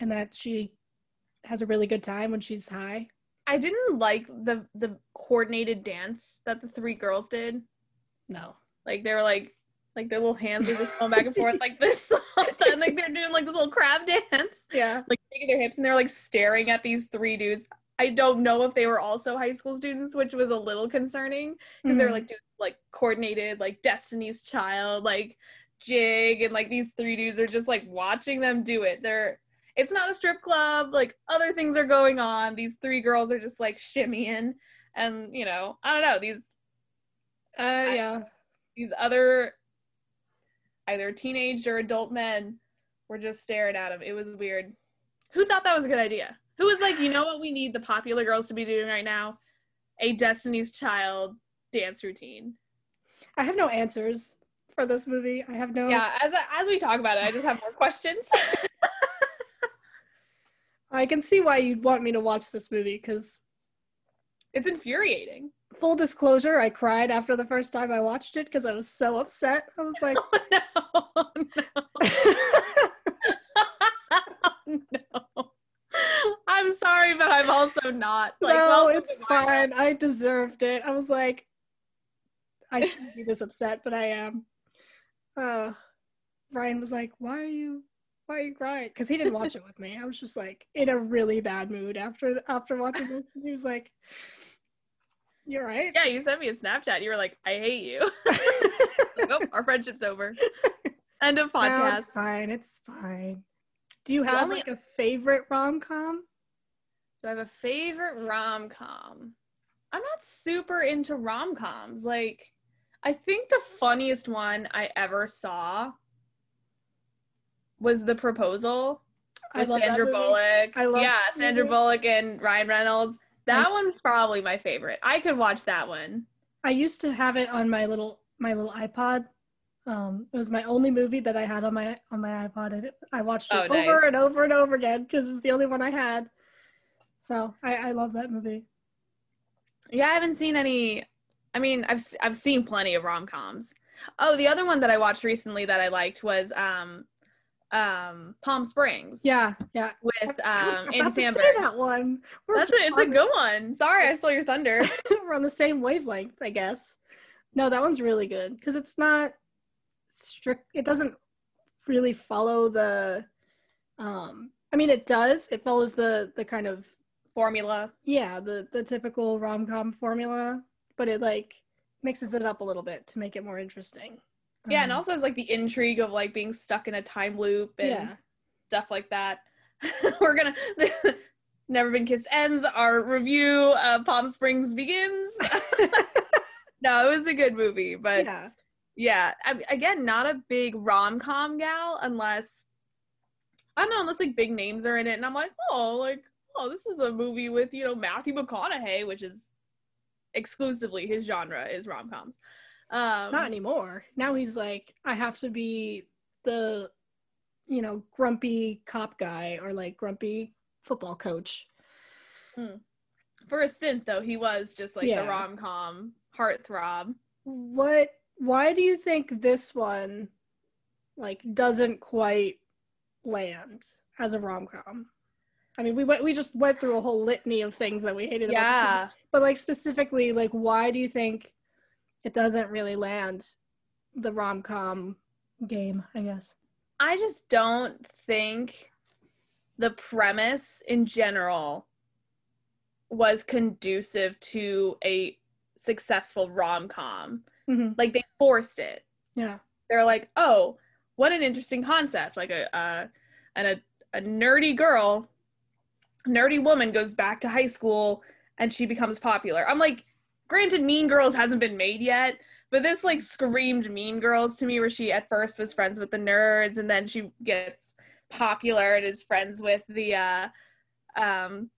Speaker 2: and that she has a really good time when she's high?
Speaker 1: I didn't like the the coordinated dance that the three girls did.
Speaker 2: No.
Speaker 1: Like they were like like their little hands are just going back and forth like this the whole time. Like they're doing like this little crab dance.
Speaker 2: Yeah.
Speaker 1: Like shaking their hips and they're like staring at these three dudes. I don't know if they were also high school students, which was a little concerning because they were
Speaker 2: Mhm.
Speaker 1: like doing like coordinated like Destiny's Child, like jig, and like these three dudes are just like watching them do it. They're it's not a strip club, like other things are going on. These three girls are just like shimmying and you know, I don't know, these
Speaker 2: Uh, yeah.
Speaker 1: these other either teenage or adult men were just staring at him. It was weird. Who thought that was a good idea? Who was like, you know what we need the popular girls to be doing right now? A Destiny's Child dance routine.
Speaker 2: I have no answers for this movie. I have no.
Speaker 1: Yeah, as as we talk about it, I just have more questions.
Speaker 2: I can see why you'd want me to watch this movie because,
Speaker 1: it's infuriating.
Speaker 2: Full disclosure, I cried after the first time I watched it because I was so upset. I was like,
Speaker 1: Oh no. no. I'm sorry, but I'm also not. Like,
Speaker 2: no, it's fine. I deserved it. I was like, I shouldn't be this upset, but I am. Uh, Ryan was like, "Why are you? why are you crying? Because he didn't watch it with me. I was just like in a really bad mood after after watching this. And he was like, "You're right."
Speaker 1: Yeah, you sent me a Snapchat. You were like, "I hate you." like, oh, our friendship's over. End of
Speaker 2: No,
Speaker 1: podcast.
Speaker 2: it's fine. It's fine. Do you have
Speaker 1: only-
Speaker 2: like a favorite rom com?
Speaker 1: Do I have a favorite rom com? I'm not super into rom coms. Like, I think the funniest one I ever saw was The Proposal
Speaker 2: I love
Speaker 1: Sandra. Bullock.
Speaker 2: I love
Speaker 1: yeah, Sandra. Bullock and Ryan Reynolds. That one's probably my favorite. I could watch that one.
Speaker 2: I used to have it on my little my little iPod. Um, it was my only movie that I had on my on my iPod, and it, I watched it
Speaker 1: Oh, nice.
Speaker 2: over and over and over again because it was the only one I had. So I, I love that movie.
Speaker 1: Yeah, I haven't seen any. I mean, I've I've seen plenty of rom coms. Oh, the other one that I watched recently that I liked was um, um, Palm Springs.
Speaker 2: Yeah, yeah.
Speaker 1: with um, Andy Samberg.
Speaker 2: that one. We're
Speaker 1: That's it. It's a good one. Sorry, I stole your thunder.
Speaker 2: we're on the same wavelength, I guess. No, that one's really good because it's not strict. It doesn't really follow the. Um, I mean, it does. It follows the the kind of
Speaker 1: Formula.
Speaker 2: yeah the the typical rom com formula, but it like mixes it up a little bit to make it more interesting.
Speaker 1: Yeah, and
Speaker 2: Um,
Speaker 1: also it's like the intrigue of like being stuck in a time loop and
Speaker 2: yeah,
Speaker 1: stuff like that. We're gonna Never Been Kissed ends. Our review of Palm Springs begins. no, it was a good movie, but
Speaker 2: yeah.
Speaker 1: yeah, I, again, not a big rom com gal unless I don't know, unless like big names are in it, and I'm like, oh, like oh, this is a movie with you know Matthew McConaughey, which is exclusively his genre is rom coms. Um,
Speaker 2: Not anymore. Now he's like, I have to be the, you know, grumpy cop guy or like grumpy football coach.
Speaker 1: for a stint though, he was just like
Speaker 2: Yeah.
Speaker 1: the rom com heartthrob.
Speaker 2: What? Why do you think this one, like, doesn't quite land as a rom com? I mean, we went, we just went through a whole litany of things that we hated.
Speaker 1: Yeah.
Speaker 2: movie. but like specifically, like, why do you think it doesn't really land the rom com game? I guess.
Speaker 1: I just don't think the premise in general was conducive to a successful rom com.
Speaker 2: Mhm.
Speaker 1: Like they forced it.
Speaker 2: Yeah.
Speaker 1: They're like, "Oh, what an interesting concept! Like a uh, and a a nerdy girl, nerdy woman goes back to high school and she becomes popular." I'm like, granted, Mean Girls hasn't been made yet, but this like screamed Mean Girls to me, where she at first was friends with the nerds and then she gets popular and is friends with the uh, um,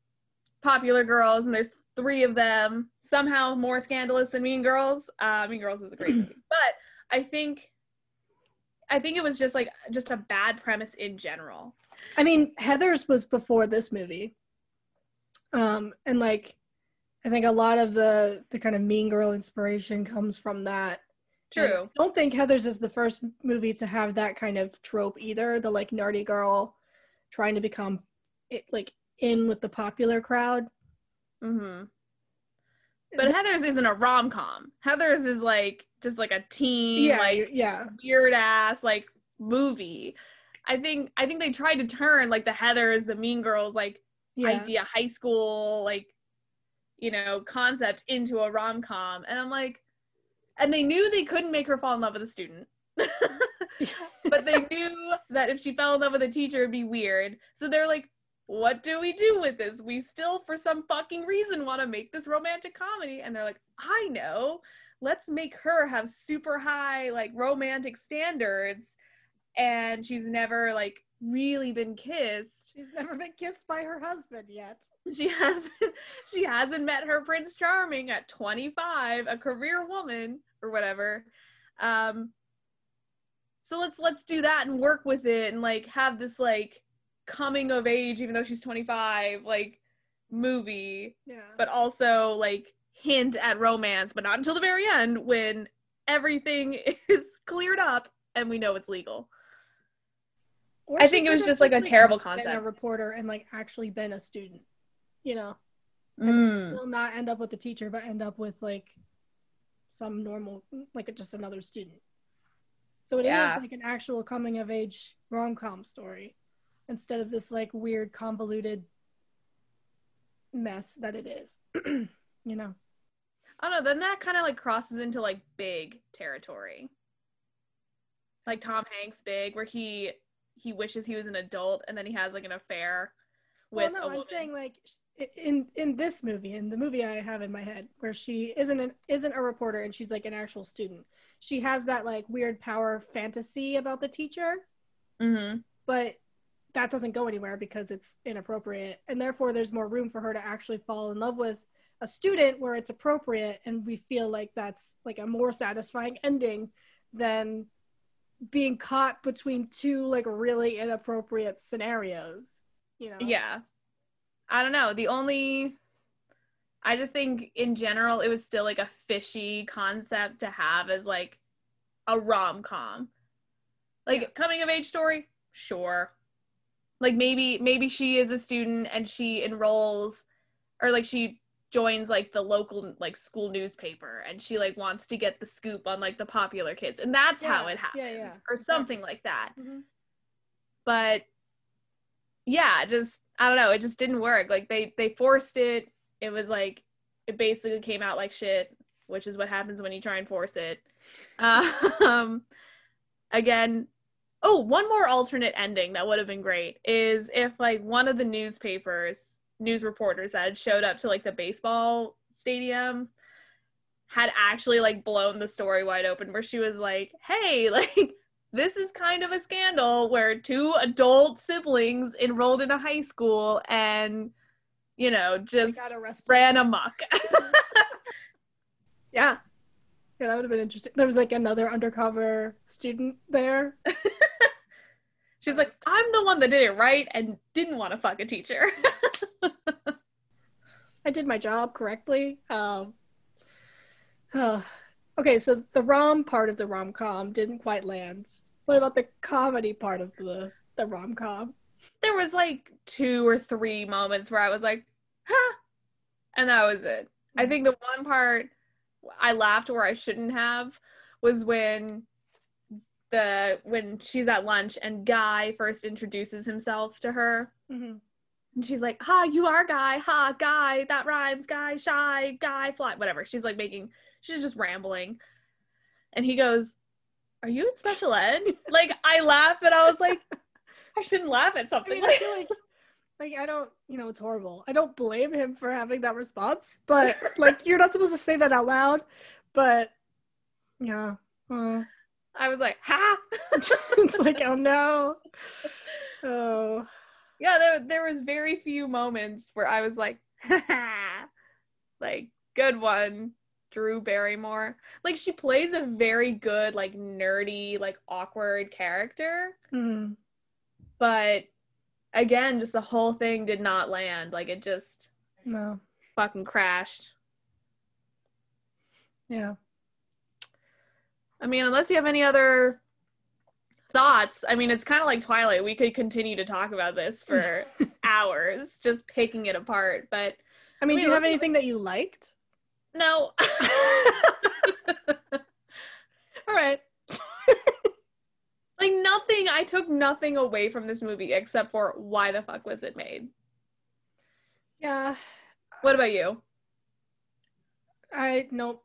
Speaker 1: popular girls, and there's three of them. Somehow more scandalous than Mean Girls. Uh, mean Girls is a great movie, but I think. I think it was just like just a bad premise in general.
Speaker 2: I mean, Heathers was before this movie. Um, and like I think a lot of the the kind of mean girl inspiration comes from that. And
Speaker 1: True.
Speaker 2: I don't think Heathers is the first movie to have that kind of trope either, the like nerdy girl trying to become it, like in with the popular crowd.
Speaker 1: Mm-hmm. But Heathers isn't a rom com. Heathers is like just like a teen,
Speaker 2: yeah,
Speaker 1: like
Speaker 2: yeah.
Speaker 1: weird ass like movie. I think I think they tried to turn like the Heathers, the Mean Girls, like
Speaker 2: Yeah.
Speaker 1: idea high school like you know concept into a rom-com. And i'm like and they knew they couldn't make her fall in love with a student. But they knew that if she fell in love with a teacher it'd be weird. So they're like what do we do with this? We still for some fucking reason want to make this romantic comedy. And they're like i know. Let's make her have super high like romantic standards. And she's never like really been kissed
Speaker 2: She's never been kissed by her husband yet.
Speaker 1: she hasn't she hasn't met her prince charming at 25 a career woman or whatever um so let's let's do that and work with it and like have this like coming of age even though she's 25 like movie
Speaker 2: Yeah.
Speaker 1: but also like hint at romance but not until the very end when everything is cleared up and we know it's legal
Speaker 2: Or
Speaker 1: I think it was just, like, a terrible
Speaker 2: been a
Speaker 1: concept.
Speaker 2: reporter and like actually been a student, you know.
Speaker 1: Mm.
Speaker 2: will not end up with a teacher, but end up with like some normal, like just another student. So it is
Speaker 1: Yeah.
Speaker 2: like an actual coming of age rom com story. instead of this like weird convoluted mess that it is. you know.
Speaker 1: I don't know. Then that kind of like crosses into like big territory, like Tom Hanks, big, where he he wishes he was an adult and then he has like an affair with.
Speaker 2: Well, no, I'm saying like in in this movie, in the movie I have in my head, where she isn't an isn't a reporter and she's like an actual student. She has that like weird power fantasy about the teacher,
Speaker 1: Mm-hmm.
Speaker 2: but that doesn't go anywhere because it's inappropriate, and therefore there's more room for her to actually fall in love with a student where it's appropriate, and we feel like that's like a more satisfying ending than being caught between two like really inappropriate scenarios. You know?
Speaker 1: Yeah. I don't know. The only I just think in general it was still like a fishy concept to have as like a rom-com. Like
Speaker 2: Yeah.
Speaker 1: coming of age story? Sure. Like maybe maybe she is a student and she enrolls or like she joins like the local like school newspaper and she like wants to get the scoop on like the popular kids and that's how it happens
Speaker 2: yeah, yeah,
Speaker 1: or something like that.
Speaker 2: Mhm.
Speaker 1: but yeah just i don't know it just didn't work. Like they they forced it. It was like it basically came out like shit which is what happens when you try and force it. Um again oh one more alternate ending that would have been great is if like one of the newspapers news reporters that had showed up to like the baseball stadium had actually like blown the story wide open where she was like hey like this is kind of a scandal where two adult siblings enrolled in a high school and you know just ran amok
Speaker 2: Yeah. Yeah, that would have been interesting. There was like another undercover student there.
Speaker 1: she's like i'm the one that did it right and didn't want to fuck a teacher
Speaker 2: I did my job correctly. Um, uh, okay, so the rom part of the rom com didn't quite land. What about the comedy part of the the rom com?
Speaker 1: there was like two or three moments where I was like, huh, and that was it. I think the one part I laughed where I shouldn't have was when the when she's at lunch and Guy first introduces himself to her.
Speaker 2: Mm-hmm.
Speaker 1: And she's like, "Ha, you are Guy. Ha, Guy. That rhymes. Guy, shy. Guy, fly. Whatever." She's like making. She's just rambling, and he goes, "Are you in special ed?" like I laugh, and I was like, "I shouldn't laugh at
Speaker 2: I
Speaker 1: something."
Speaker 2: mean, I feel like like I don't, you know, it's horrible. I don't blame him for having that response, but like you're not supposed to say that out loud. But yeah, uh,
Speaker 1: I was like, "Ha."
Speaker 2: it's like oh no, oh
Speaker 1: yeah, there there was very few moments where I was like, ha like good one, Drew Barrymore. Like she plays a very good, like nerdy, like awkward character,
Speaker 2: Mhm.
Speaker 1: but again, just the whole thing did not land. Like it just
Speaker 2: no,
Speaker 1: fucking crashed.
Speaker 2: yeah.
Speaker 1: I mean, unless you have any other thoughts, I mean, it's kind of like Twilight. We could continue to talk about this for hours, just picking it apart. But
Speaker 2: I mean,
Speaker 1: Wait,
Speaker 2: do you have anything that you liked?
Speaker 1: no.
Speaker 2: All right.
Speaker 1: like nothing i took nothing away from this movie except for why the fuck was it made
Speaker 2: Yeah,
Speaker 1: what about you
Speaker 2: I nope.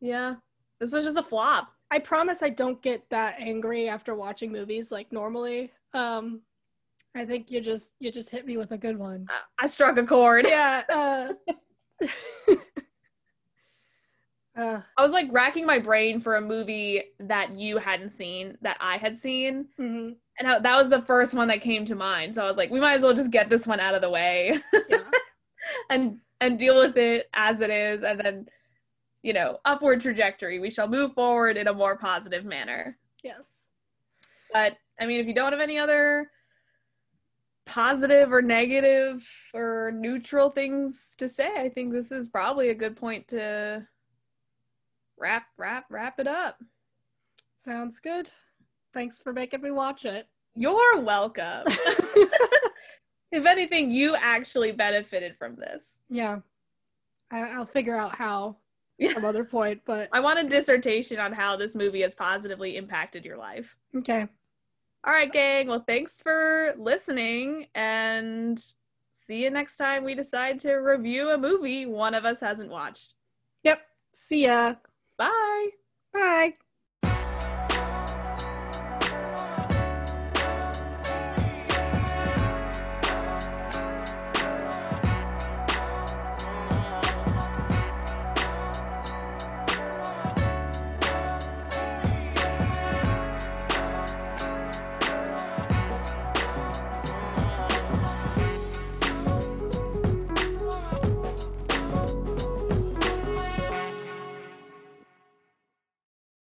Speaker 1: yeah this was just a flop
Speaker 2: I promise I don't get that angry after watching movies like normally. Um, I think you just you just hit me with a good one.
Speaker 1: Uh, i struck a chord
Speaker 2: Yeah. Uh, uh,
Speaker 1: i was like racking my brain for a movie that you hadn't seen that i had seen
Speaker 2: mhm,
Speaker 1: and how, that was the first one that came to mind so i was like we might as well just get this one out of the way
Speaker 2: yeah.
Speaker 1: and and deal with it as it is and then you know upward trajectory we shall move forward in a more positive manner
Speaker 2: Yes.
Speaker 1: But I mean, if you don't have any other positive or negative or neutral things to say, I think this is probably a good point to wrap wrap wrap it up.
Speaker 2: Sounds good. Thanks for making me watch it.
Speaker 1: You're welcome. if anything, you actually benefited from this.
Speaker 2: yeah. I, I'll figure out how. Some other point, but
Speaker 1: I want a dissertation on how this movie has positively impacted your life.
Speaker 2: okay.
Speaker 1: All right, gang. Well, thanks for listening and see you next time we decide to review a movie one of us hasn't watched.
Speaker 2: Yep. See ya.
Speaker 1: Bye.
Speaker 2: Bye.